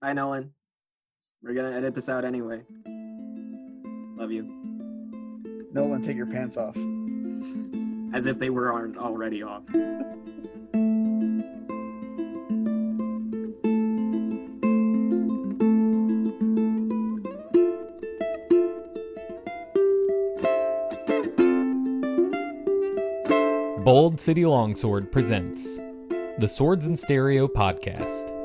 Hi, Nolan. We're gonna edit this out anyway. Love you. Nolan, take your pants off. As if they were aren't already off. Bold City Longsword presents the Swords in Stereo podcast.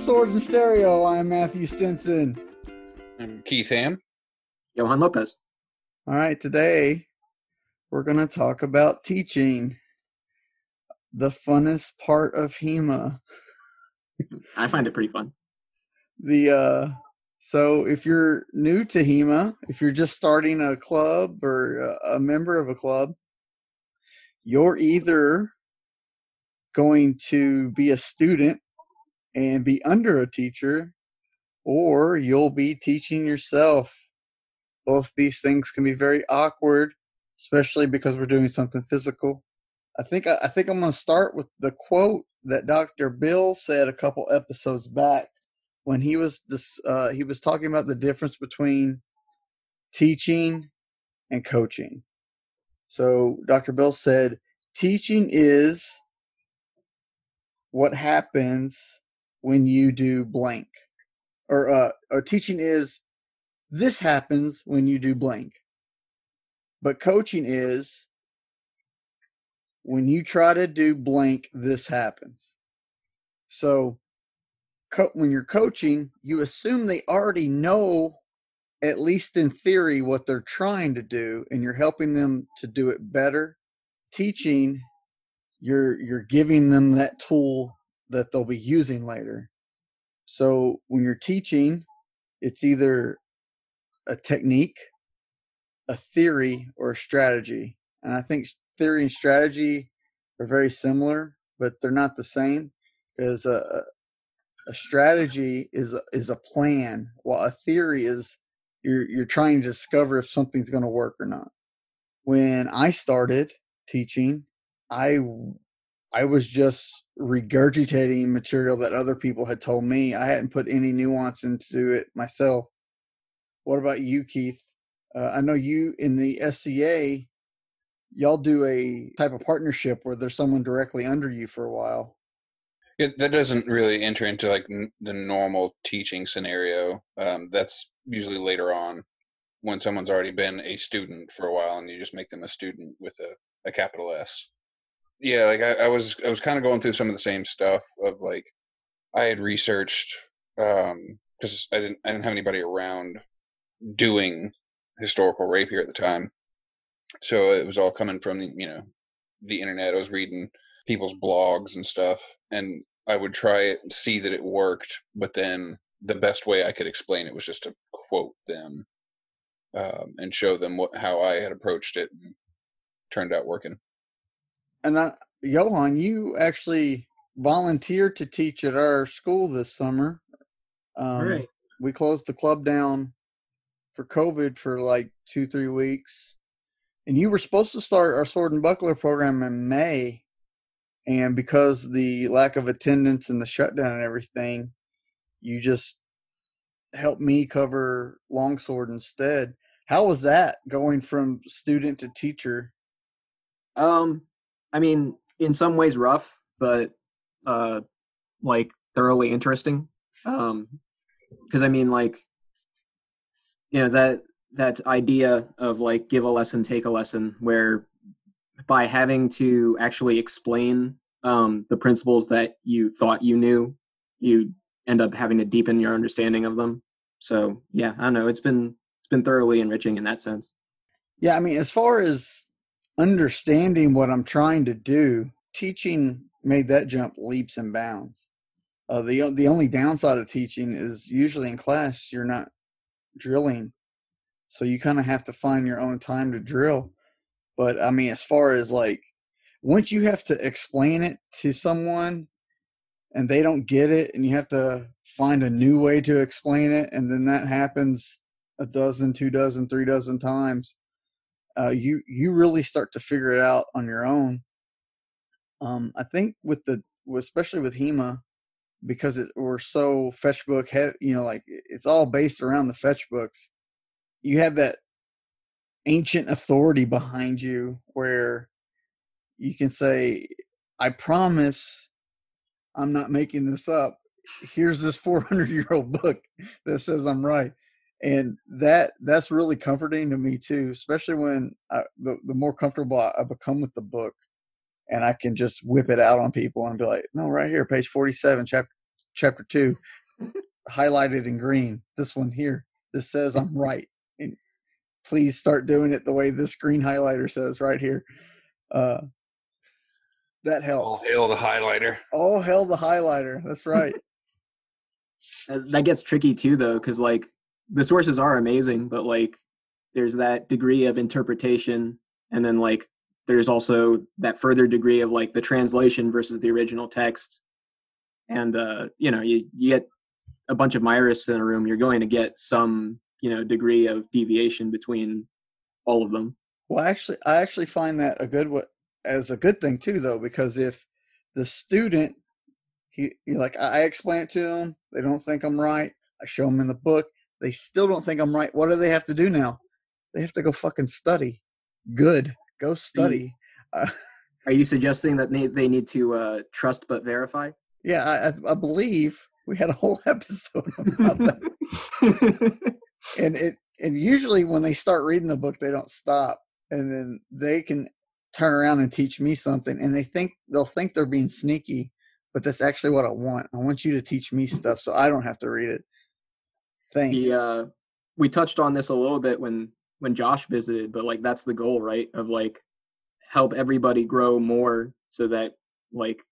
Swords in Stereo. I'm Matthew Stinson. I'm Keith Ham. Johan Lopez. All right, today we're going to talk about teaching, the funnest part of HEMA. I find it pretty fun. The uh so if you're new to HEMA, if you're just starting a club or a, a member of a club, you're either going to be a student and be under a teacher or you'll be teaching yourself. Both these things can be very awkward, especially because we're doing something physical. I think I think I'm going to start with the quote that Dr. Bill said a couple episodes back when he was this uh, he was talking about the difference between teaching and coaching. So Dr. Bill said teaching is what happens when you do blank. Or uh or teaching is this happens when you do blank. But coaching is when you try to do blank this happens. So co- when you're coaching you assume they already know at least in theory what they're trying to do and you're helping them to do it better. Teaching you're you're giving them that tool that they'll be using later. So when you're teaching it's either a technique a theory or a strategy and i think theory and strategy are very similar but they're not the same because a, uh, a strategy is is a plan while a theory is you're you're trying to discover if something's going to work or not. When i started teaching i i was just regurgitating material that other people had told me i hadn't put any nuance into it myself what about you keith uh, i know you in the sca y'all do a type of partnership where there's someone directly under you for a while It, that doesn't really enter into like n- the normal teaching scenario. Um, that's usually later on when someone's already been a student for a while, and you just make them a student with a, a capital S. Yeah, like I, I was, I was kind of going through some of the same stuff of like I had researched um because I didn't, I didn't have anybody around doing historical rapier here at the time, so it was all coming from the, you know the internet. I was reading people's blogs and stuff and i would try it and see that it worked but then the best way i could explain it was just to quote them um, and show them what how i had approached it and turned out working and I, Johan, you actually volunteered to teach at our school this summer. Um, Right. We closed the club down for COVID for like two, three weeks, and you were supposed to start our sword and buckler program in May, and because the lack of attendance and the shutdown and everything, you just helped me cover longsword instead. How was that going from student to teacher? Um, I mean, in some ways rough, but uh, like thoroughly interesting. Um, because I mean, like, you know that that idea of like give a lesson, take a lesson, where by having to actually explain um the principles that you thought you knew, you end up having to deepen your understanding of them. So yeah, I don't know. It's been it's been thoroughly enriching in that sense. Yeah, I mean, as far as understanding what I'm trying to do, teaching made that jump leaps and bounds. Uh, the the only downside of teaching is usually in class you're not drilling, so you kind of have to find your own time to drill. But I mean, as far as like once you have to explain it to someone, and they don't get it and you have to find a new way to explain it and then that happens a dozen two dozen three dozen times uh, you you really start to figure it out on your own um, i think with the especially with hema because it, we're so Fechtbuch heavy, you know like it's all based around the Fechtbuchs you have that ancient authority behind you where you can say i promise I'm not making this up. Here's this 400 year old book that says I'm right. And that that's really comforting to me too, especially when I, the the more comfortable I become with the book, and I can just whip it out on people and be like, "No, right here, page 47, chapter chapter two, highlighted in green. This one here, this says I'm right, and please start doing it the way this green highlighter says right here." Uh, that helps. All hail the highlighter. All hail the highlighter. That's right. that gets tricky too, though, because like the sources are amazing, but like there's that degree of interpretation, and then like there's also that further degree of like the translation versus the original text. And uh, you know, you, you get a bunch of Meyerists in a room, you're going to get some, you know, degree of deviation between all of them. Well, actually, I actually find that a good as a good thing too, though, because if the student, he, he like I explain it to them, they don't think I'm right. I show them in the book, they still don't think I'm right. What do they have to do now? They have to go fucking study. Good, go study. Uh, Are you suggesting that they, they need to uh, trust but verify? Yeah, I, I believe we had a whole episode about that. and it and usually when they start reading the book, they don't stop, and then they can turn around and teach me something and they think they'll think they're being sneaky but that's actually what i want i want you to teach me stuff so i don't have to read it thanks the, uh, we touched on this a little bit when when josh visited but like that's the goal right of like help everybody grow more so that like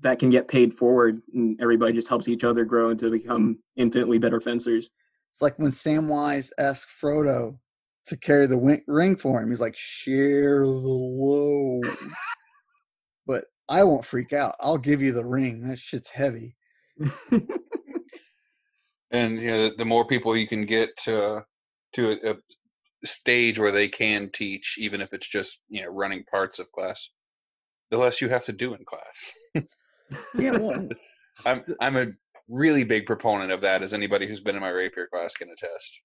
that can get paid forward and everybody just helps each other grow and to become infinitely better fencers it's like when samwise asked frodo to carry the ring for him. He's like, share the load. but I won't freak out. I'll give you the ring. That shit's heavy. and you know, the, the, more people you can get to to a, a, stage where they can teach, even if it's just you know running parts of class, the less you have to do in class. yeah, well, I'm I'm a really big proponent of that, as anybody who's been in my rapier class can attest.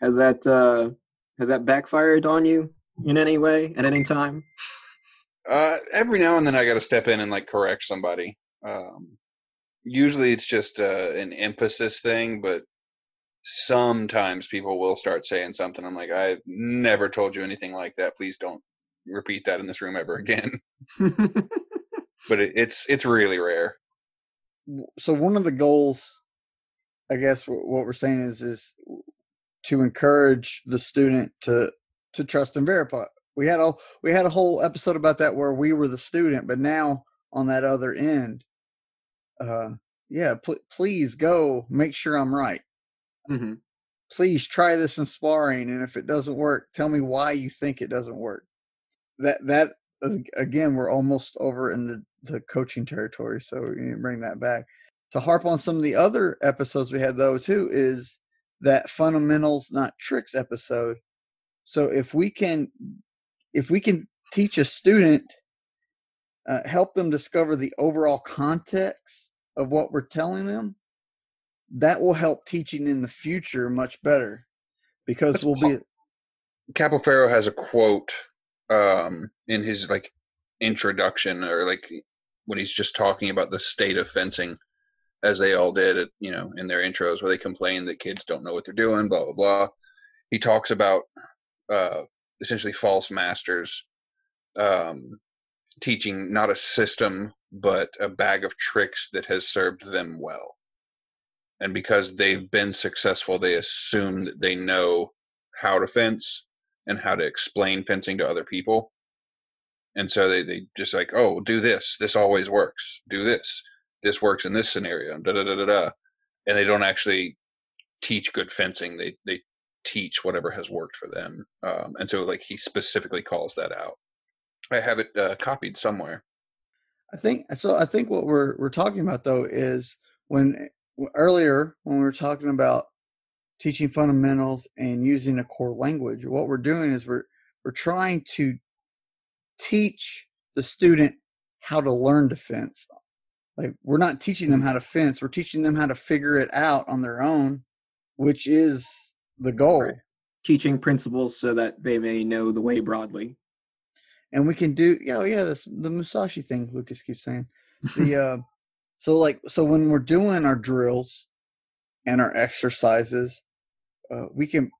Has that uh, has that backfired on you in any way at any time? Uh, every now and then I got to step in and like correct somebody. Um, usually it's just uh, an emphasis thing, but sometimes people will start saying something. I'm like, I've never told you anything like that. Please don't repeat that in this room ever again. but it, it's it's really rare. So one of the goals, I guess, what we're saying is is to encourage the student to to trust and verify. We had a we had a whole episode about that where we were the student, but now on that other end, uh, yeah, pl- please go make sure I'm right. Mm-hmm. Please try this in sparring, and if it doesn't work, tell me why you think it doesn't work. That that again, we're almost over in the the coaching territory, so you bring that back. To harp on some of the other episodes we had though too is that fundamentals not tricks episode so if we can if we can teach a student uh, help them discover the overall context of what we're telling them that will help teaching in the future much better because That's we'll be Capoferro has a quote um, in his like introduction or like when he's just talking about the state of fencing as they all did, at, you know, in their intros where they complain that kids don't know what they're doing, blah blah blah. He talks about uh, essentially false masters um, teaching not a system but a bag of tricks that has served them well. And because they've been successful, they assume that they know how to fence and how to explain fencing to other people. And so they, they just like, oh, do this. This always works. Do this this works in this scenario, da da da da da, and they don't actually teach good fencing. They they teach whatever has worked for them, um, and so like he specifically calls that out. I have it uh, copied somewhere. I think so. I think what we're we're talking about though is when earlier when we were talking about teaching fundamentals and using a core language, what we're doing is we're we're trying to teach the student how to learn defense. Like we're not teaching them how to fence, we're teaching them how to figure it out on their own, which is the goal. Right. Teaching principles so that they may know the way broadly. And we can do yeah, oh yeah, that's the Musashi thing Lucas keeps saying. The uh so like so when we're doing our drills and our exercises, uh, we can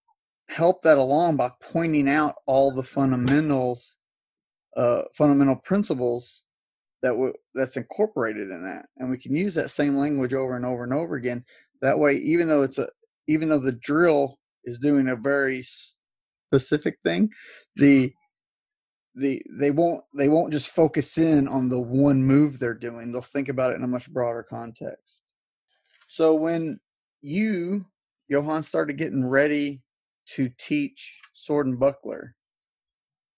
help that along by pointing out all the fundamentals uh, fundamental principles that w- that's incorporated in that and we can use that same language over and over and over again that way even though it's a even though the drill is doing a very specific thing the the they won't they won't just focus in on the one move they're doing. They'll think about it in a much broader context. So when you johan started getting ready to teach sword and buckler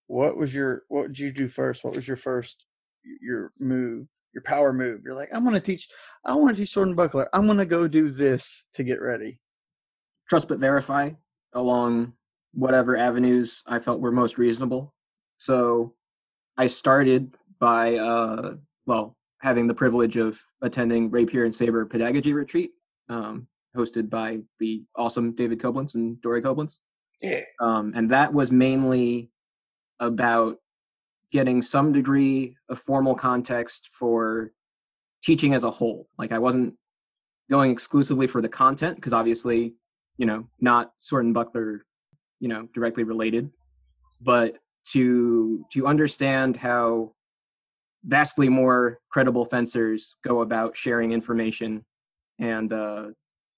what was your what did you do first? What was your first your move your power move? You're like i'm to teach i want to teach sword and buckler. I'm to go do this to get ready. Trust but verify along whatever avenues i felt were most reasonable so i started by uh well having the privilege of attending rapier and saber pedagogy retreat um, hosted by the awesome david koblenz and dory koblenz Yeah. um, and that was mainly about getting some degree of formal context for teaching as a whole. Like I wasn't going exclusively for the content because obviously, you know, not sword and buckler, you know, directly related, but to to understand how vastly more credible fencers go about sharing information and uh,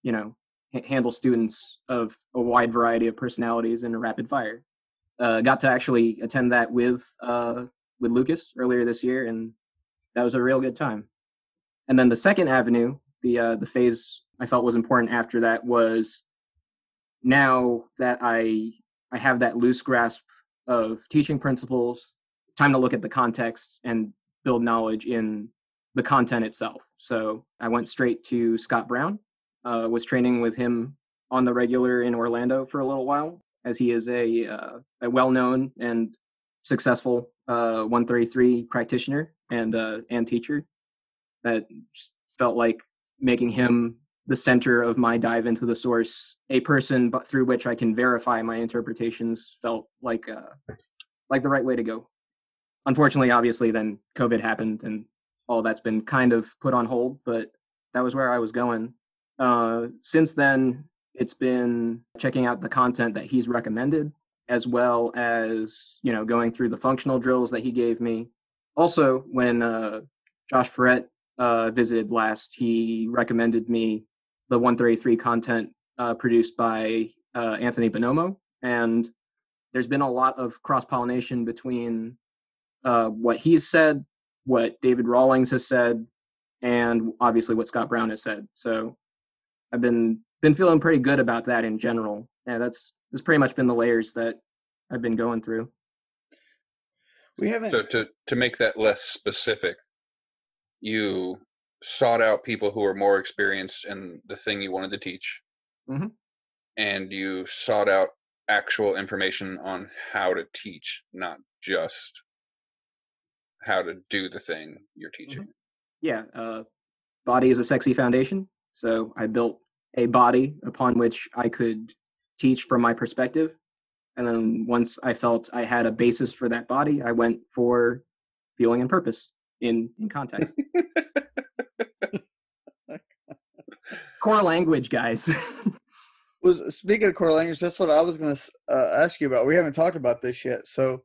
you know h- handle students of a wide variety of personalities in a rapid fire uh, got to actually attend that with uh, with Lucas earlier this year, and that was a real good time. And then the second avenue, the uh, the phase I felt was important after that was now that I I have that loose grasp of teaching principles, time to look at the context and build knowledge in the content itself. So I went straight to Scott Brown, uh, was training with him on the regular in Orlando for a little while, as he is a, uh, a well-known and successful uh, I.33 practitioner and uh, and teacher. That felt like making him the center of my dive into the source, a person but through which I can verify my interpretations, felt like uh, like the right way to go. Unfortunately, obviously, then COVID happened and all that's been kind of put on hold. But that was where I was going. Uh, since then, it's been checking out the content that he's recommended as well as you know going through the functional drills that he gave me also when uh, josh ferret uh, visited last he recommended me the I.33 content uh, produced by uh, anthony bonomo and there's been a lot of cross-pollination between uh, what he's said what david rawlings has said and obviously what scott brown has said so i've been been feeling pretty good about that in general. Yeah, that's that's pretty much been the layers that I've been going through. We haven't. So to to make that less specific, you sought out people who were more experienced in the thing you wanted to teach, Mhm. and you sought out actual information on how to teach, not just how to do the thing you're teaching. Yeah, uh, body is a sexy foundation. So I built a body upon which I could teach from my perspective. And then once I felt I had a basis for that body, I went for feeling and purpose in in context. Core language, guys. was speaking of core language that's what i was going to uh, ask you about we haven't talked about this yet so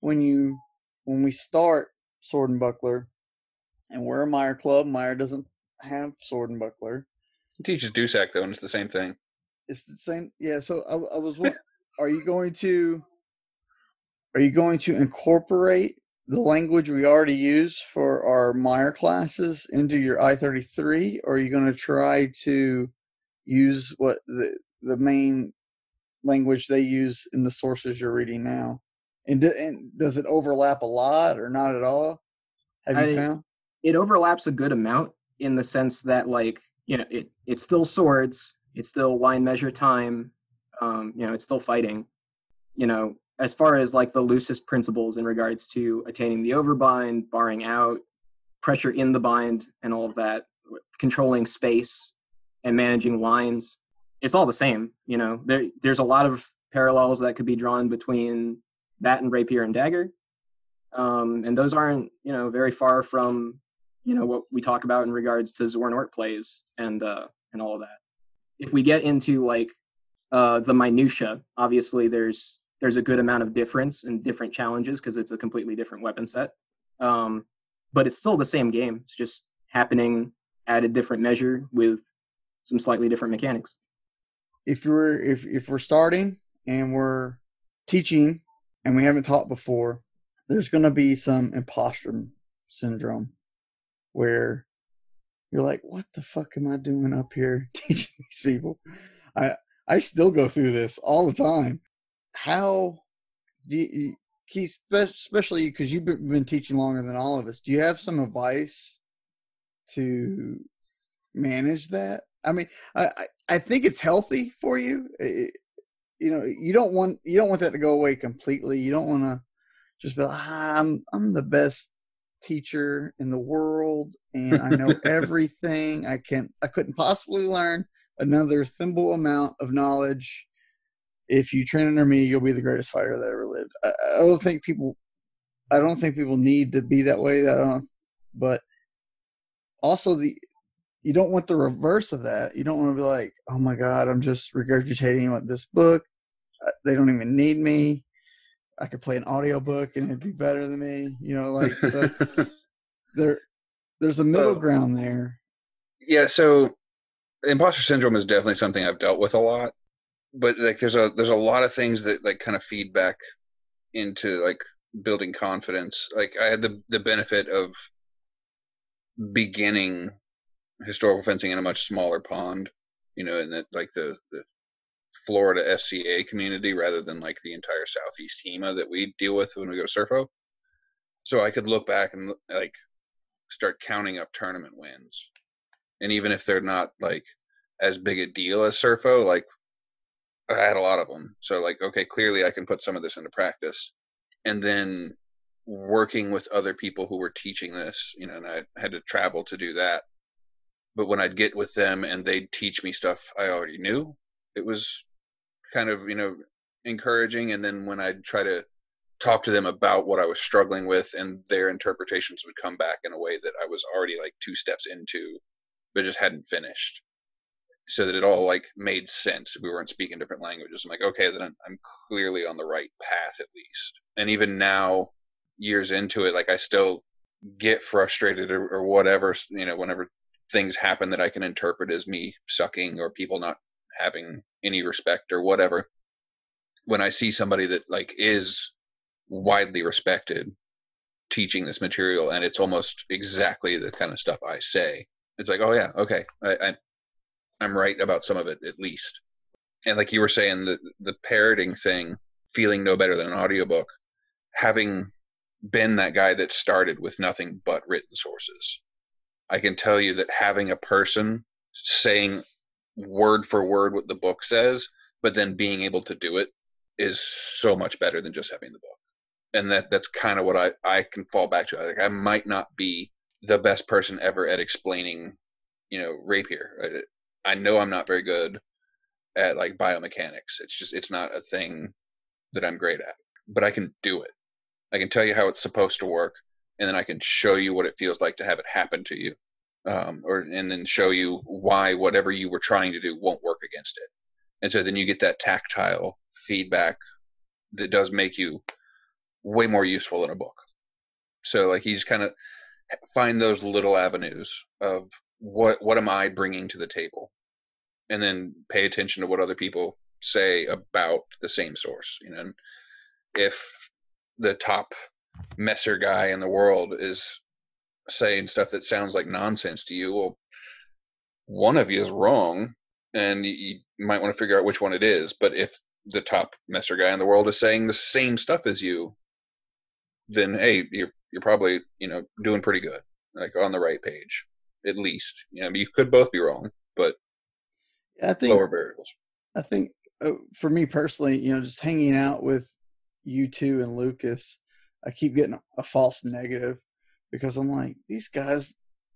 when you when we start sword and buckler and we're a meyer club meyer doesn't have sword and buckler He teaches DUSAC though, and it's the same thing. it's the same yeah so i, I was won- are you going to are you going to incorporate the language we already use for our meyer classes into your i33 or are you going to try to use what the the main language they use in the sources you're reading now? And, do, and does it overlap a lot or not at all? Have you I- found? it overlaps a good amount in the sense that like you know it it's still swords it's still line measure time um you know it's still fighting you know as far as like the loosest principles in regards to attaining the overbind barring out pressure in the bind and all of that controlling space and managing lines it's all the same you know there there's a lot of parallels that could be drawn between that and rapier and dagger um, and those aren't you know very far from you know what we talk about in regards to Zornort plays and uh, and all of that. If we get into like uh, the minutia, obviously there's there's a good amount of difference and different challenges because it's a completely different weapon set. Um, but it's still the same game. It's just happening at a different measure with some slightly different mechanics. If we're if if we're starting and we're teaching and we haven't taught before, there's going to be some imposter syndrome where you're like, what the fuck am I doing up here teaching these people? I I still go through this all the time. How do you, Keith, especially because you've been teaching longer than all of us, do you have some advice to manage that? I mean, I I think it's healthy for you. It, you know, you don't want you don't want that to go away completely. You don't want to just be like, ah, I'm I'm the best teacher in the world and I know everything. I can I couldn't possibly learn another thimble amount of knowledge. If you train under me, you'll be the greatest fighter that ever lived. I, I don't think people I don't think people need to be that way. I don't but also the you don't want the reverse of that. You don't want to be like, "Oh my god, I'm just regurgitating what this book. Uh, they don't even need me." I could play an audiobook and it'd be better than me. You know, like so there there's a middle ground there. Yeah, so imposter syndrome is definitely something I've dealt with a lot. But like there's a there's a lot of things that like kind of feed back into like building confidence. Like I had the the benefit of beginning historical fencing in a much smaller pond, you know, in that like the the Florida SCA community rather than like the entire Southeast HEMA that we deal with when we go to Surfo. So I could look back and like start counting up tournament wins. And even if they're not like as big a deal as Surfo, like I had a lot of them. So like, okay, clearly I can put some of this into practice. And then working with other people who were teaching this, you know, and I had to travel to do that. But when I'd get with them and they'd teach me stuff I already knew, it was kind of you know encouraging and then when i'd try to talk to them about what i was struggling with and their interpretations would come back in a way that i was already like two steps into but just hadn't finished so that it all like made sense. We weren't speaking different languages. I'm like okay then i'm, I'm clearly on the right path at least. And even now years into it like i still get frustrated or, or whatever you know whenever things happen that i can interpret as me sucking or people not having any respect or whatever. When i see somebody that like is widely respected teaching this material and it's almost exactly the kind of stuff i say it's like oh yeah okay. I, I i'm right about some of it at least and like you were saying the the parroting thing feeling no better than an audiobook having been that guy that started with nothing but written sources i can tell you that having a person saying word for word what the book says, but then being able to do it is so much better than just having the book. And that that's kind of what I I can fall back to. Like I might not be the best person ever at explaining, you know, rapier. I, I know I'm not very good at like biomechanics. It's just it's not a thing that I'm great at. But I can do it. I can tell you how it's supposed to work, and then I can show you what it feels like to have it happen to you um, or and then show you why whatever you were trying to do won't work against it. And so then you get that tactile feedback that does make you way more useful in a book. So like you just kind of find those little avenues of what what am I bringing to the table, and then pay attention to what other people say mm. about the same source. You know, if the top messer guy in the world is saying stuff that sounds like nonsense to you, well, one of you is wrong, and you, you might want to figure out which one it is. But if the top messer guy in the world is saying the same stuff as you, then hey, you're you're probably you know doing pretty good. like on the right page, at least. You know, you could both be wrong, but I think lower variables. I think uh, for me personally, you know, just hanging out with you two and Lucas, I keep getting a false negative because I'm like, these guys,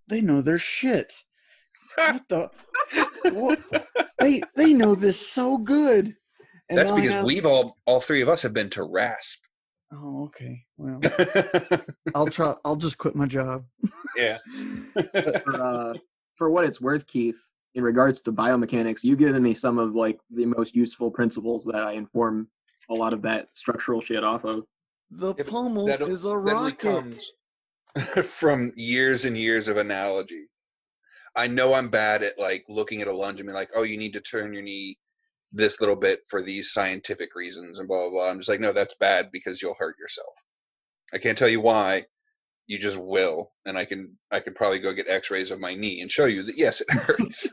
they know their shit. What the? what? They they know this so good. And That's all I because we've all all three of us have been to RASP. Oh, okay. Well, I'll try. I'll just quit my job. yeah. for, uh, for what it's worth, Keith, in regards to biomechanics, you've given me some of like the most useful principles that I inform a lot of that structural shit off of. The Yeah, but pommel That is a that rocket. comes from years and years of analogy. I know I'm bad at like looking at a lunge and being like, oh, you need to turn your knee this little bit for these scientific reasons and blah blah blah. I'm just like, no, that's bad because you'll hurt yourself. I can't tell you why. You just will, and I can I could probably go get X-rays of my knee and show you that yes, it hurts.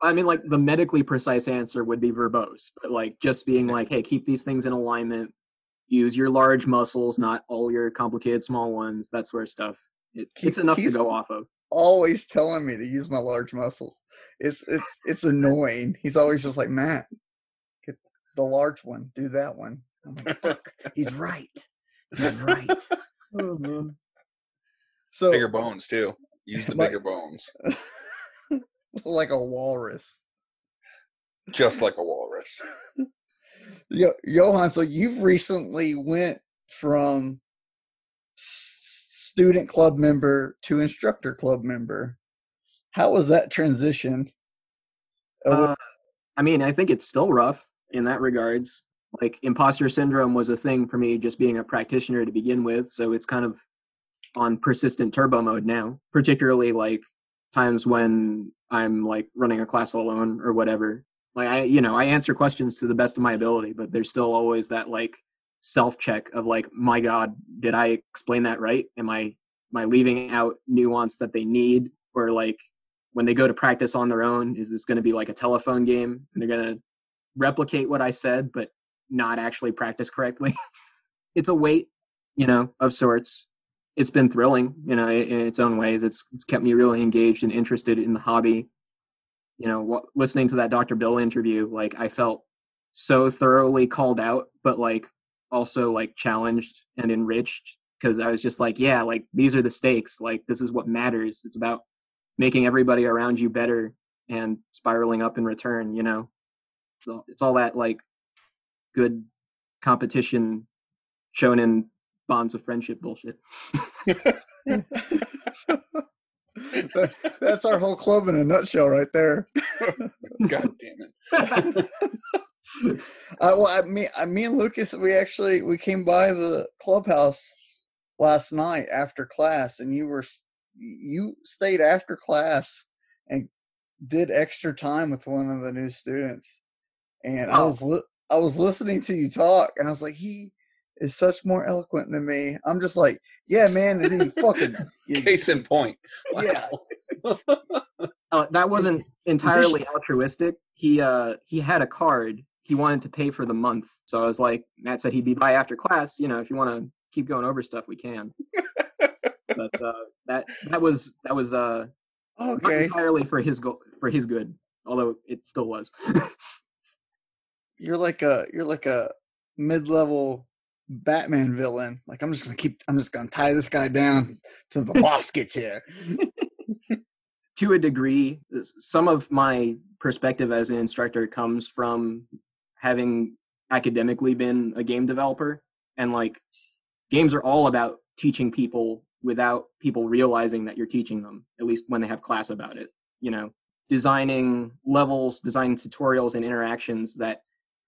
I mean, like the medically precise answer would be verbose, but like just being like, hey, keep these things in alignment, use your large muscles, not all your complicated small ones, that sort of stuff. It, it's enough to go off of. Always telling me to use my large muscles. It's it's it's annoying. He's always just like Matt, the large one, do that one. I'm like, fuck. He's right. He's right. Oh, man. So bigger bones too. Use the My- bigger bones, like a walrus. just like a walrus. Yo, Johan, so you've recently went from s- student club member to instructor club member. How was that transition? Uh, I mean, I think it's still rough in that regards. Like imposter syndrome was a thing for me just being a practitioner to begin with, so it's kind of on persistent turbo mode now, particularly like times when I'm like running a class alone or whatever. Like I, you know, I answer questions to the best of my ability, but there's still always that like self check of like, my God, did I explain that right? Am I am I leaving out nuance that they need? Or like when they go to practice on their own, is this going to be like a telephone game and they're going to replicate what I said, but not actually practice correctly? it's a weight, you know, of sorts. It's been thrilling, you know, in its own ways. It's it's kept me really engaged and interested in the hobby. You know, listening to that Dr. Bill interview, like I felt so thoroughly called out, but like also like challenged and enriched because I was just like, yeah, like these are the stakes. Like this is what matters. It's about making everybody around you better and spiraling up in return. You know, so it's all that like good competition shown in bonds of friendship bullshit. that- that's our whole club in a nutshell, right there. God damn it. I, well, I, me, I, me and Lucas, we actually we came by the clubhouse last night after class, and you were you stayed after class and did extra time with one of the new students, and I Oh. was li- I was listening to you talk, and I was like, he is such more eloquent than me. I'm just like, yeah, man, and then you fucking you, Case in point. Yeah. Uh, that wasn't entirely altruistic. He uh he had a card. He wanted to pay for the month, so I was like, Matt said he'd be by after class. You know, if you want to keep going over stuff, we can. but uh, that that was that was uh not okay. entirely for his go for his good, although it still was. you're like a you're like a mid-level Batman villain. Like I'm just gonna keep I'm just gonna tie this guy down till the boss gets here. to a degree, some of my perspective as an instructor comes from having academically been a game developer. And like, games are all about teaching people without people realizing that you're teaching them, at least when they have class about it. You know, designing levels, designing tutorials and interactions that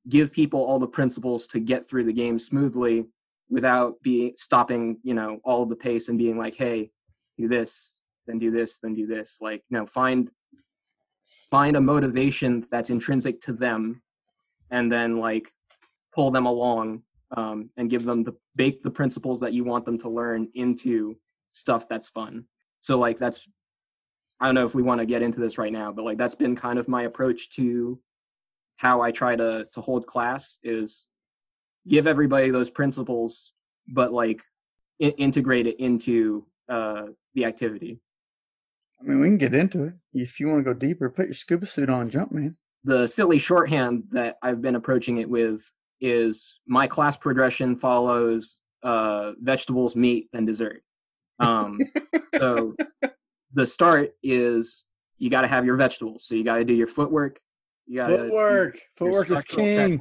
give people all the principles to get through the game smoothly without be stopping, you know, all the pace and being like, hey, do this, then do this, then do this. Like, you know, find find a motivation that's intrinsic to them and then like pull them along um, and give them the bake the principles that you want them to learn into stuff that's fun. So like that's I don't know if we want to get into this right now, but like that's been kind of my approach to how I try to to hold class is give everybody those principles, but like I- integrate it into uh, the activity. I mean, we can get into it if you want to go deeper. Put your scuba suit on, jump, man. The silly shorthand that I've been approaching it with is my class progression follows uh, vegetables, meat, and dessert. Um, so the start is you got to have your vegetables. So you got to do your footwork. Got Footwork, footwork is king.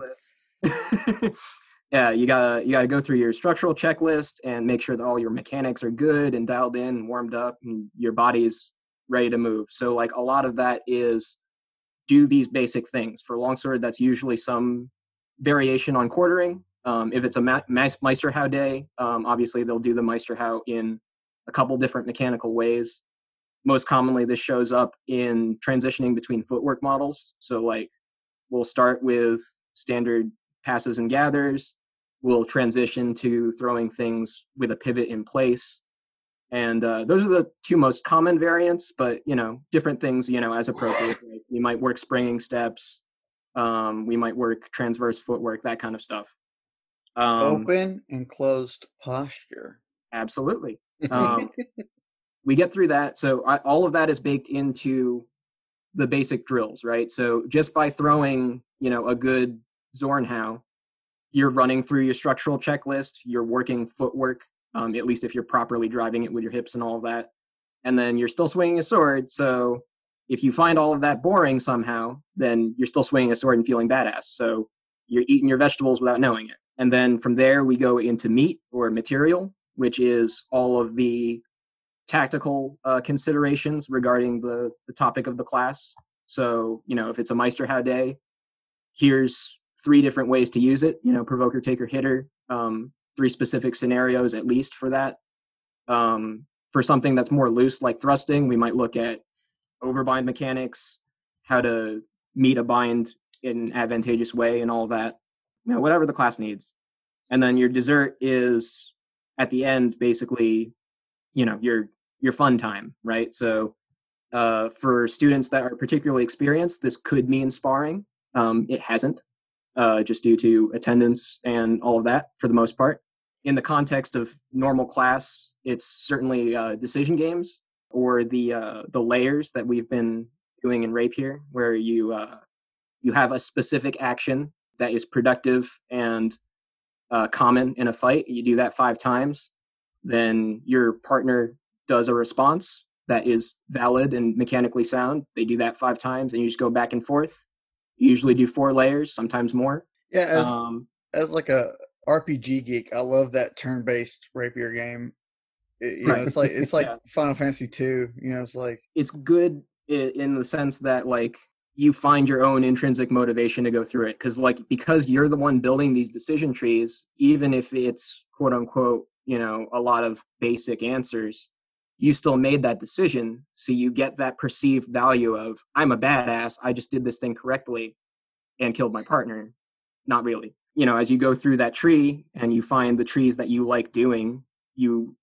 yeah, you gotta you gotta go through your structural checklist and make sure that all your mechanics are good and dialed in and warmed up, and your body's ready to move. So like a lot of that is do these basic things. For longsword, that's usually some variation on quartering. Um, if it's a Ma- Meisterhau day, um, obviously they'll do the Meisterhau in a couple different mechanical ways. Most commonly, this shows up in transitioning between footwork models. So, like, we'll start with standard passes and gathers. We'll transition to throwing things with a pivot in place. And uh, those are the two most common variants, but you know, different things, you know, as appropriate. Like we might work springing steps, um, we might work transverse footwork, that kind of stuff. Um, Open and closed posture. Absolutely. Um, we get through that. So I, all of that is baked into the basic drills, right? So just by throwing, you know, a good Zornhau, you're running through your structural checklist, you're working footwork, um, at least if you're properly driving it with your hips and all of that. And then you're still swinging a sword. So if you find all of that boring somehow, then you're still swinging a sword and feeling badass. So you're eating your vegetables without knowing it. And then from there, we go into meat or material, which is all of the tactical uh, considerations regarding the, the topic of the class. So, you know, if it's a Meisterhau day, here's three different ways to use it, you know, provoker, taker, hitter, um, three specific scenarios at least for that. Um, for something that's more loose like thrusting, we might look at overbind mechanics, how to meet a bind in an advantageous way and all that, you know, whatever the class needs. And then your dessert is at the end basically, you know, your your fun time, right? So uh, for students that are particularly experienced, this could mean sparring. Um, it hasn't, uh, just due to attendance and all of that for the most part. In the context of normal class, it's certainly uh, decision games or the uh, the layers that we've been doing in Rapier, where you uh, you have a specific action that is productive and uh, common in a fight. You do that five times, then your partner does a response that is valid and mechanically sound. They do that five times, and you just go back and forth. You usually do four layers, sometimes more. Yeah, as, um, as like a RPG geek, I love that turn-based rapier game. It, you right. know, it's like it's like yeah. Final Fantasy two. You know, it's like it's good in the sense that like you find your own intrinsic motivation to go through it because like because you're the one building these decision trees even if it's quote unquote you know a lot of basic answers you still made that decision so you get that perceived value of i'm a badass i just did this thing correctly and killed my partner. Not really. You know as you go through that tree and you find the trees that you like doing you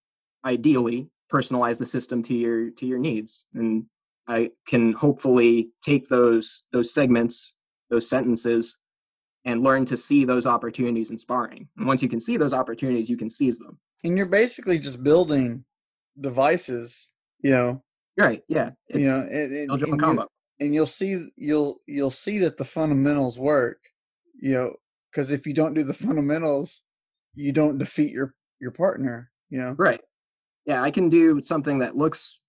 ideally personalize the system to your to your needs. And i can hopefully take those those segments those sentences and learn to see those opportunities in sparring. And once you can see those opportunities you can seize them. And you're basically just building devices, you know. Right. Yeah. you know, and, and, and, you, and you'll see you'll you'll see that the fundamentals work. You know, because if you don't do the fundamentals, you don't defeat your your partner. You know. Right. Yeah, I can do something that looks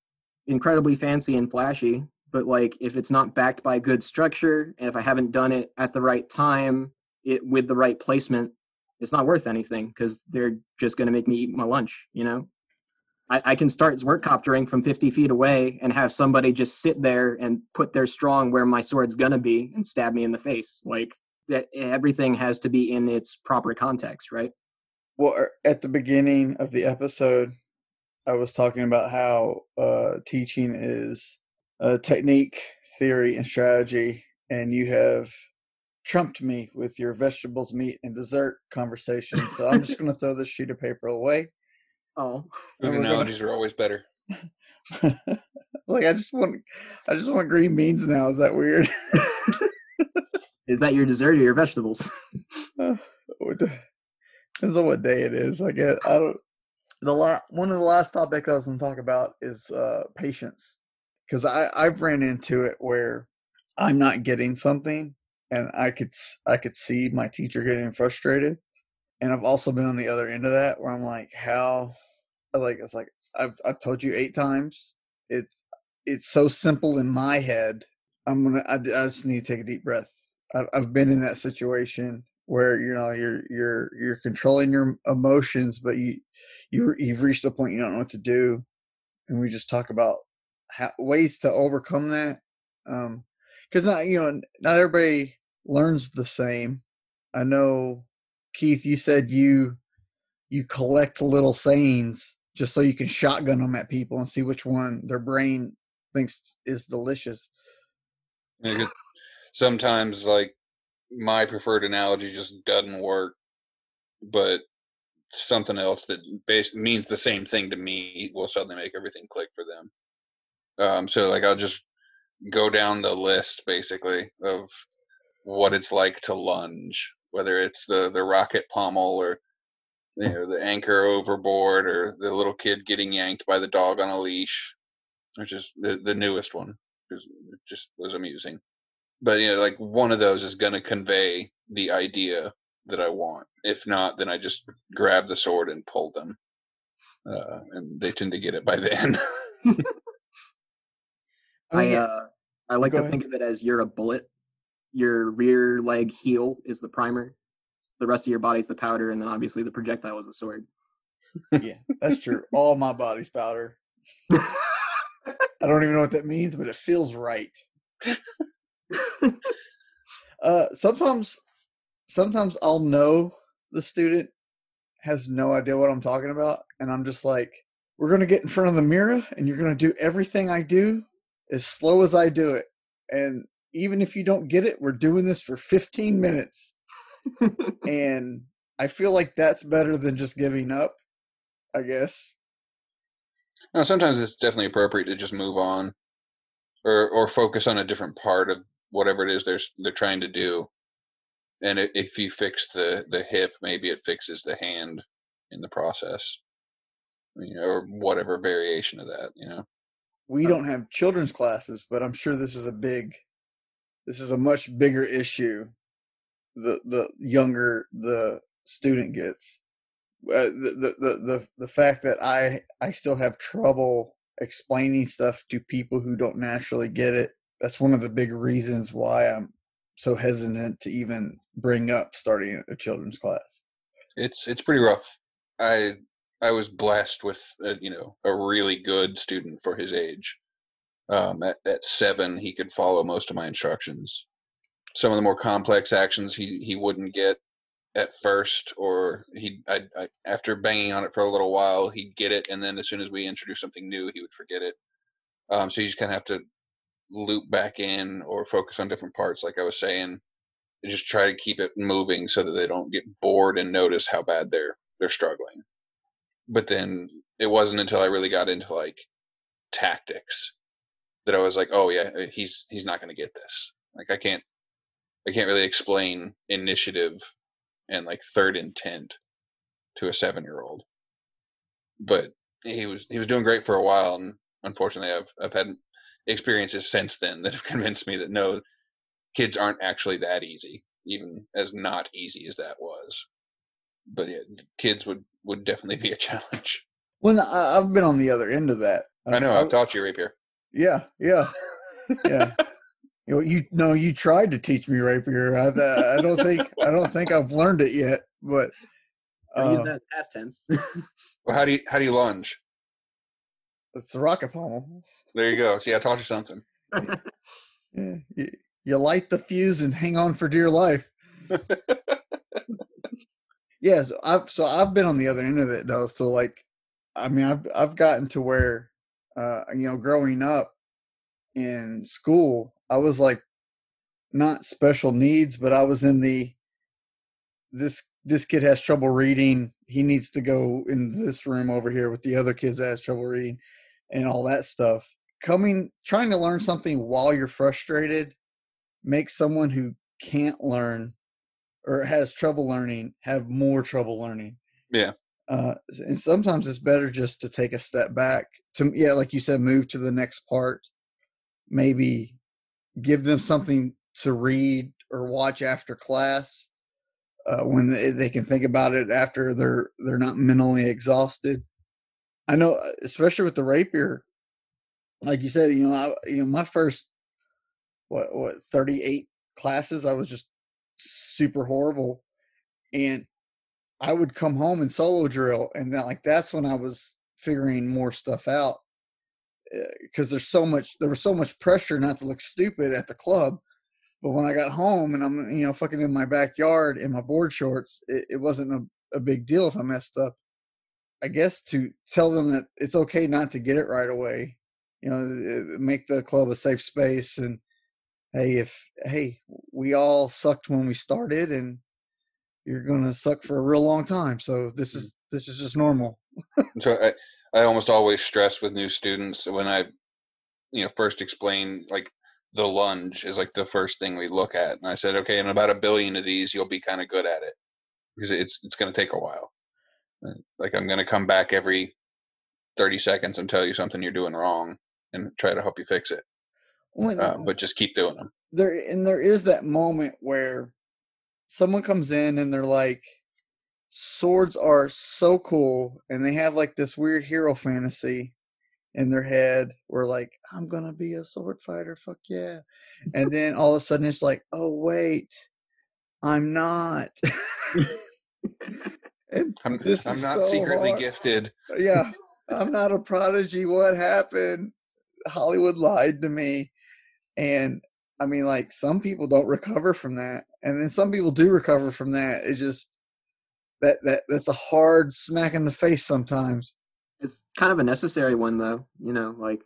incredibly fancy and flashy, but like if it's not backed by good structure, and if I haven't done it at the right time, it with the right placement, it's not worth anything because they're just going to make me eat my lunch. You know. I, I can start Zwergkoptering from 50 feet away and have somebody just sit there and put their strong where my sword's gonna be and stab me in the face. Like that, everything has to be in its proper context, right? Well, er, at the beginning of the episode, I was talking about how uh, teaching is a technique, theory, and strategy, and you have trumped me with your vegetables, meat, and dessert conversation. So I'm just going to throw this sheet of paper away Oh, food analogies gonna... are always better. like I just want, I just want green beans now. Is that weird? is that your dessert or your vegetables? Uh, depends on what day it is. I guess I don't. The la- one of the last topics I was going to talk about is uh, patience. because I I've ran into it where I'm not getting something, and I could s- I could see my teacher getting frustrated, and I've also been on the other end of that where I'm like, how, like it's like I've I've told you eight times. It's it's so simple in my head. I'm gonna I, I just need to take a deep breath. I've I've been in that situation where you know you're you're you're controlling your emotions, but you you you've reached the point you don't know what to do, and we just talk about how, ways to overcome that. Um, because not you know not everybody learns the same. I know, Keith, you said you you collect little sayings just so you can shotgun them at people and see which one their brain thinks is delicious. Sometimes like my preferred analogy just doesn't work, but something else that bas- means the same thing to me will suddenly make everything click for them. Um, so like I'll just go down the list basically of what it's like to lunge, whether it's the the rocket pommel or you know the anchor overboard or the little kid getting yanked by the dog on a leash, which is the the newest one because it just was amusing. But you know, like one of those is going to convey the idea that I want. If not, then I just grab the sword and pull them, uh, and they tend to get it by then. I I uh, I like Go to ahead. think of it as you're a bullet. Your rear leg heel is the primer. The rest of your body's the powder, and then obviously the projectile is the sword. yeah, that's true. All my body's powder. I don't even know what that means, but it feels right. uh, sometimes, sometimes I'll know the student has no idea what I'm talking about, and I'm just like, "We're gonna get in front of the mirror, and you're gonna do everything I do as slow as I do it, and even if you don't get it, we're doing this for 15 minutes." and I feel like that's better than just giving up. I guess. No, sometimes it's definitely appropriate to just move on, or or focus on a different part of whatever it is they're they're trying to do. And if you fix the the hip, maybe it fixes the hand in the process, you know, or whatever variation of that. You know, we don't have children's classes, but I'm sure this is a big, this is a much bigger issue. The the younger the student gets, uh, the, the the the fact that I I still have trouble explaining stuff to people who don't naturally get it. That's one of the big reasons why I'm so hesitant to even bring up starting a children's class. it's it's pretty rough. I I was blessed with a, you know a really good student for his age. Um, at, at seven, he could follow most of my instructions. Some of the more complex actions he he wouldn't get at first, or he I, I after banging on it for a little while, he'd get it, and then as soon as we introduced something new, he would forget it. Um, so you just kind of have to loop back in or focus on different parts, like I was saying, just try to keep it moving so that they don't get bored and notice how bad they're they're struggling. But then it wasn't until I really got into like tactics that I was like, oh yeah, uh, he's he's not going to get this. Like I can't I can't really explain initiative and like third intent to a seven year old. But he was he was doing great for a while, and unfortunately, I've I've had experiences since then that have convinced me that no, kids aren't actually that easy, even as not easy as that was. But yeah, kids would would definitely be a challenge. Well, I, I've been on the other end of that. I know I've taught you rapier. Yeah, yeah, yeah. You know, you no, you tried to teach me rapier. I, I don't think I don't think I've learned it yet, but I use uh, that past tense. Well, how do you how do you lunge? it's the rocket pommel. There you go. See, I taught you something. Yeah, you, you light the fuse and hang on for dear life. yeah, so I've so I've been on the other end of it though. So like, I mean, I've I've gotten to where, uh, you know, growing up in school, I was like, not special needs, but I was in the this this kid has trouble reading. He needs to go in this room over here with the other kids that has trouble reading, and all that stuff. Coming, trying to learn something while you're frustrated makes someone who can't learn or has trouble learning have more trouble learning. Yeah. Uh, and sometimes it's better just to take a step back to, yeah, like you said, move to the next part maybe give them something to read or watch after class uh, when they, they can think about it after they're they're not mentally exhausted. I know, uh, especially with the rapier, like you said, you know, I, you know, my first what what thirty eight classes, I was just super horrible, and I would come home and solo drill, and then like that's when I was figuring more stuff out because uh, there's so much there was so much pressure not to look stupid at the club but when I got home and I'm, you know, fucking in my backyard in my board shorts, it, it wasn't a, a big deal if I messed up. I guess to tell them that it's okay not to get it right away, you know, make the club a safe space. And hey, if, hey, we all sucked when we started and you're going to suck for a real long time. So this is, this is just normal. so I, I almost always stress with new students when I, you know, first explain like the lunge is like the first thing we look at. And I said, okay, in about a billion of these, you'll be kind of good at it because it's it's going to take a while. Uh, like I'm going to come back every 30 seconds and tell you something you're doing wrong and try to help you fix it. When, uh, but just keep doing them. There and there is that moment where someone comes in and they're like, swords are so cool, and they have like this weird hero fantasy in their head were like, I'm gonna be a sword fighter, fuck yeah. And then all of a sudden it's like, oh wait, I'm not. and I'm, I'm not so secretly hard. gifted. Yeah. I'm not a prodigy. What happened? Hollywood lied to me. And I mean, like some people don't recover from that. And then some people do recover from that. It just that that that's a hard smack in the face sometimes. It's kind of a necessary one though you know like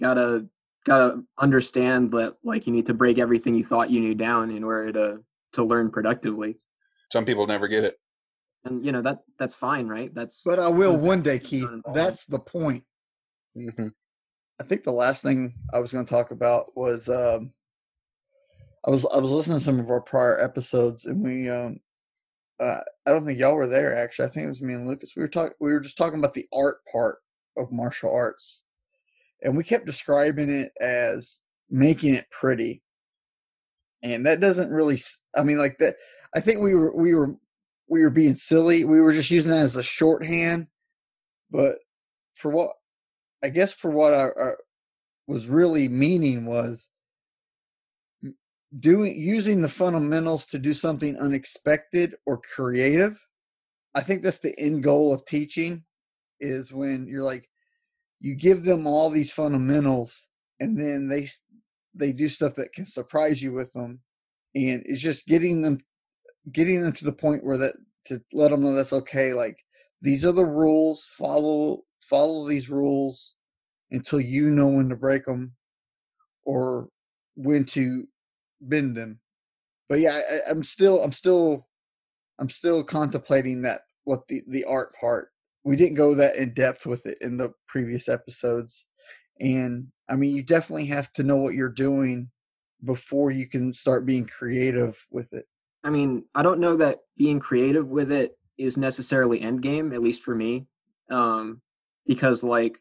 gotta gotta understand that like you need to break everything you thought you knew down in order to to learn productively. Some people never get it. And you know that that's fine right? That's but i will one day keith that's the point. Mm-hmm. i think the last thing i was going to talk about was um i was i was listening to some of our prior episodes and we um uh, I don't think y'all were there actually. I think it was me and Lucas. We were talking. We were just talking about the art part of martial arts, and we kept describing it as making it pretty, and that doesn't really. I mean, like that. I think we were we were we were being silly. We were just using that as a shorthand, but for what I guess for what I, I was really meaning was doing using the fundamentals to do something unexpected or creative i think that's the end goal of teaching is when you're like you give them all these fundamentals and then they they do stuff that can surprise you with them and it's just getting them getting them to the point where that to let them know that's okay like these are the rules follow follow these rules until you know when to break them or when to bend them. But yeah, I, I'm still, I'm still, I'm still contemplating that what the the art part. We didn't go that in depth with it in the previous episodes, and I mean, you definitely have to know what you're doing before you can start being creative with it. I mean, I don't know that being creative with it is necessarily end game, at least for me, um, because like,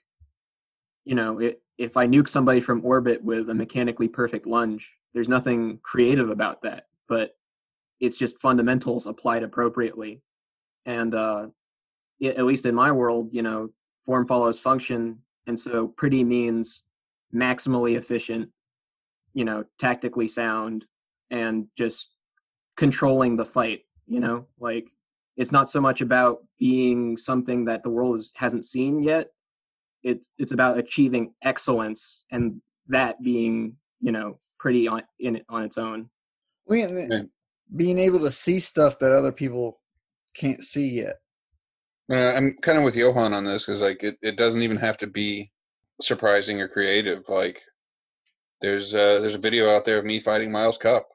you know, it, if I nuke somebody from orbit with a mechanically perfect lunge, there's nothing creative about that, but it's just fundamentals applied appropriately. And uh, it, at least in my world, you know, form follows function, and so pretty means maximally efficient, you know, tactically sound, and just controlling the fight. You know, like it's not so much about being something that the world is, hasn't seen yet. It's it's about achieving excellence, and that being you know pretty on in on its own. Well, being able to see stuff that other people can't see yet. Uh, I'm kind of with Johan on this because like it, it doesn't even have to be surprising or creative. Like there's uh, there's a video out there of me fighting Miles Cup,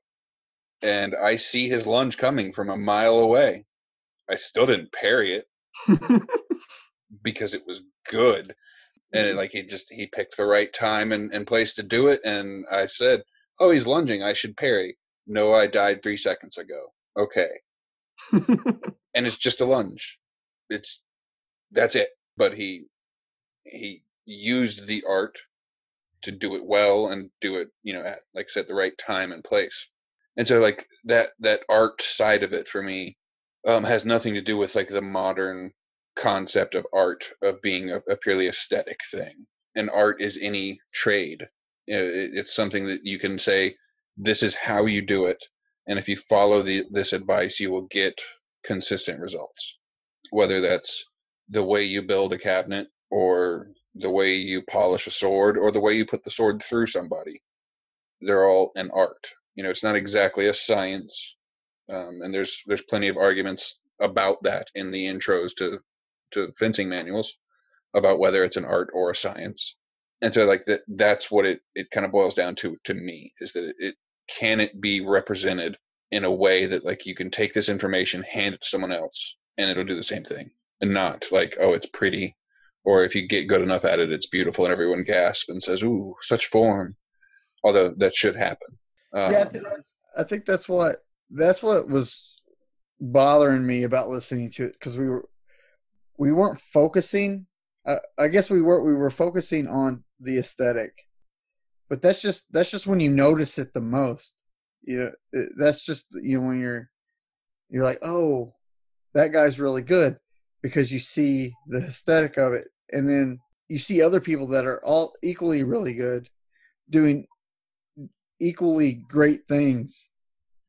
and I see his lunge coming from a mile away. I still didn't parry it because it was good, and it, mm-hmm. like he just he picked the right time and, and place to do it. And I said, Oh, he's lunging. I should parry. No, I died three seconds ago. Okay. and it's just a lunge. It's that's it. But he he used the art to do it well and do it you know at like I said the right time and place and so like that that art side of it for me um, has nothing to do with like the modern concept of art of being a, a purely aesthetic thing and art is any trade It's something that you can say this is how you do it and if you follow the, this advice you will get consistent results. Whether that's the way you build a cabinet or the way you polish a sword or the way you put the sword through somebody they're all an art. You know it's not exactly a science um, and there's there's plenty of arguments about that in the intros to to fencing manuals about whether it's an art or a science and so like that that's what it it kind of boils down to to me is that it, it can it be represented in a way that like you can take this information hand it to someone else and it'll do the same thing and not like oh it's pretty or if you get good enough at it it's beautiful and everyone gasps and says ooh such form although that should happen um, yeah, I, th- I think that's what that's what was bothering me about listening to it because we were we weren't focusing. Uh, I guess we were we were focusing on the aesthetic, but that's just that's just when you notice it the most. You know, uh, that's just you know when you're you're like, oh, that guy's really good because you see the aesthetic of it, and then you see other people that are all equally really good doing equally great things.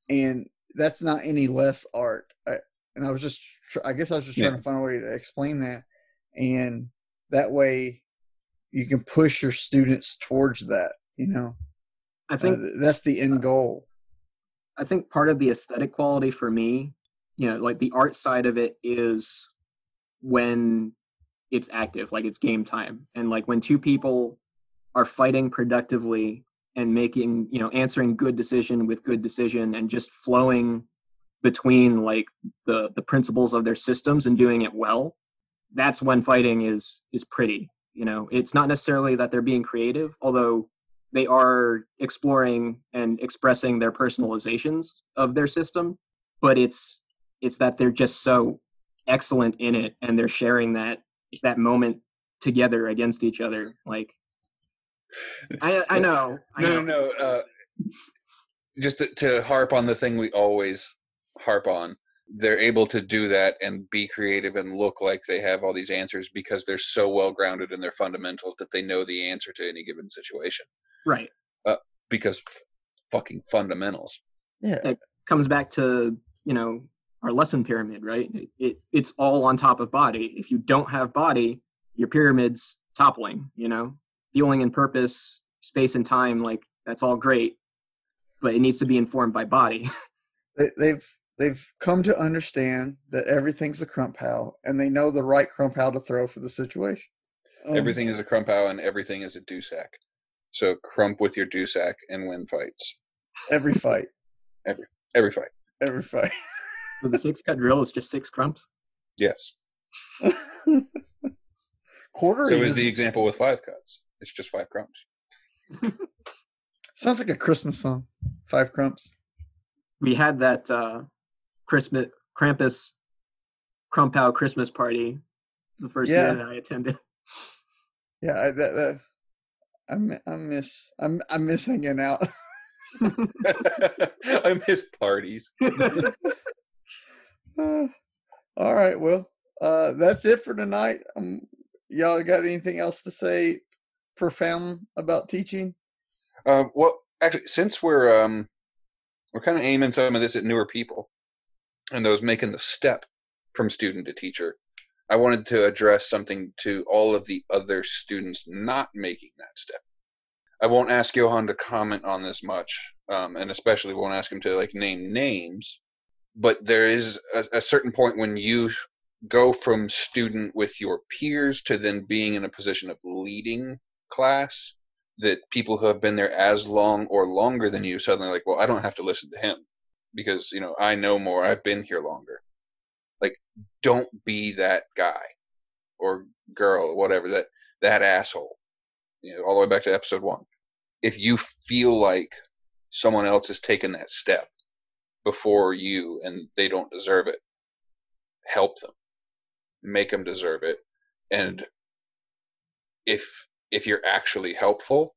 And that's not any less art. I, and i was just i guess i was just trying Yeah. to find a way to explain that. And that way you can push your students towards that you know I Uh, think th- that's the end goal I think part of the aesthetic quality for me, you know, like the art side of it is when it's active, like it's game time. And like when two people are fighting productively and making, you know, answering good decision with good decision and just flowing between like the the principles of their systems and doing it well, that's when fighting is is pretty. You know, it's not necessarily that they're being creative, although they are exploring and expressing their personalizations of their system but it's it's that they're just so excellent in it and they're sharing that that moment together against each other like i i know I no, know. no, no. Uh, just to, to harp on the thing we always harp on, they're able to do that and be creative and look like they have all these answers because they're so well grounded in their fundamentals that they know the answer to any given situation. right. Uh, because fucking fundamentals. yeah. It comes back to you know our lesson pyramid right? It, it it's all on top of body. If you don't have body your pyramid's toppling you know? Feeling and purpose space and time like that's all great but it needs to be informed by body. They, they've they've come to understand that everything's a Krumphau and they know the right Krumphau to throw for the situation Um, Everything is a Krumphau and everything is a Dussack. So crump with your Dussack and win fights. every fight Every every fight. every fight so the six cut drill is just six crumps Yes. Quarter. So is the example with five cuts. It's just five crumps. sounds like a christmas song five crumps we had that uh christmas krampus Krumphau christmas party the first Yeah. year that i attended Yeah, I, that, that I, mi- I miss I'm I miss hanging out. I miss parties. Uh, all right, well, uh, that's it for tonight. Um, y'all got anything else to say profound about teaching? Uh, well, actually, since we're um, we're kind of aiming some of this at newer people, and those making the step from student to teacher, I wanted to address something to all of the other students not making that step. I won't ask Johan to comment on this much, um, and especially won't ask him to like name names. But there is a, a certain point when you go from student with your peers to then being in a position of leading class that people who have been there as long or longer than you suddenly like, well, I don't have to listen to him because you know I know more. I've been here longer. Like, don't be that guy or girl, or whatever that that asshole. You know, all the way back to episode one. If you feel like someone else has taken that step before you and they don't deserve it, help them, make them deserve it, and if if you're actually helpful,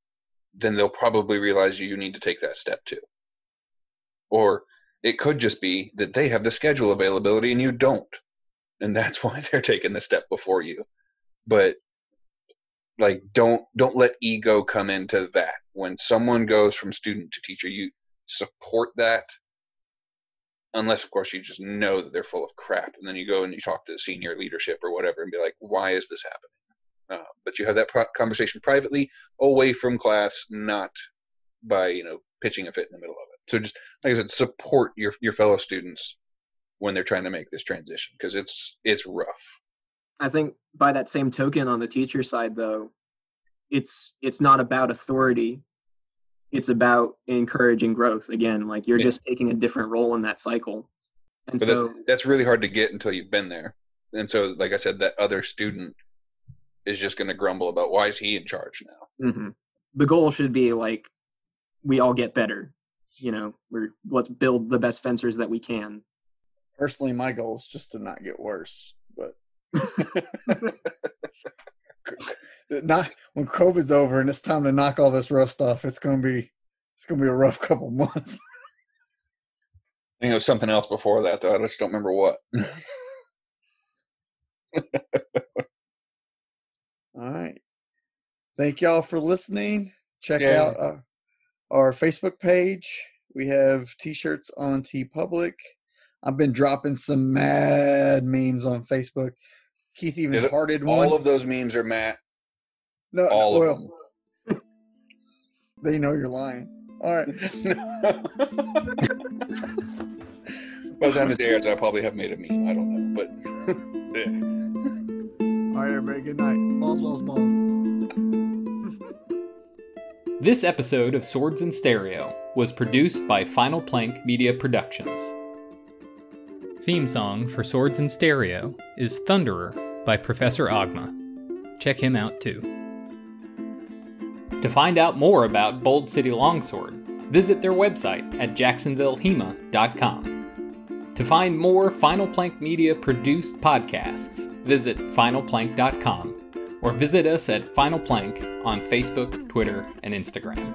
then they'll probably realize you need to take that step too. Or it could just be that they have the schedule availability and you don't. And that's why they're taking the step before you. But like don't don't let ego come into that. When someone goes from student to teacher, you support that unless of course you just know that they're full of crap and then you go and you talk to the senior leadership or whatever and be like why is this happening uh, but you have that pro- conversation privately away from class not by you know pitching a fit in the middle of it so just like i said support your your fellow students when they're trying to make this transition because it's it's rough I think by that same token on the teacher side though, it's it's not about authority. It's about encouraging growth. Again, like you're Yeah. just taking a different role in that cycle. And but so that, that's really hard to get until you've been there and so like i said that other student is just going to grumble about why is he in charge now mhm. the goal should be like we all get better. You know, we're let's build the best fencers that we can. Personally, my goal is just to not get worse. But not when COVID's over and it's time to knock all this rust off It's gonna be it's gonna be a rough couple months. I think it was something else before that, though. I just don't remember what. All right. Thank y'all for listening. Check Yeah. out uh, our Facebook page. We have t-shirts on TeePublic. I've been dropping some mad memes on Facebook. Keith even Yeah, the- hearted one. all of those memes are Matt. no, All well, of them. they know you're lying. All right. By the time this airs, I probably have made a meme. I don't know, but yeah. All right, everybody. Good night. Balls, balls, balls. This episode of Swords in Stereo was produced by Final Plank Media Productions. Theme song for Swords in Stereo is Thunderer by Professor Agma. Check him out too. To find out more about Bold City Longsword, visit their website at jacksonvillehema.com. To find more Final Plank Media produced podcasts, visit finalplank.com or visit us at Final Plank on Facebook, Twitter, and Instagram.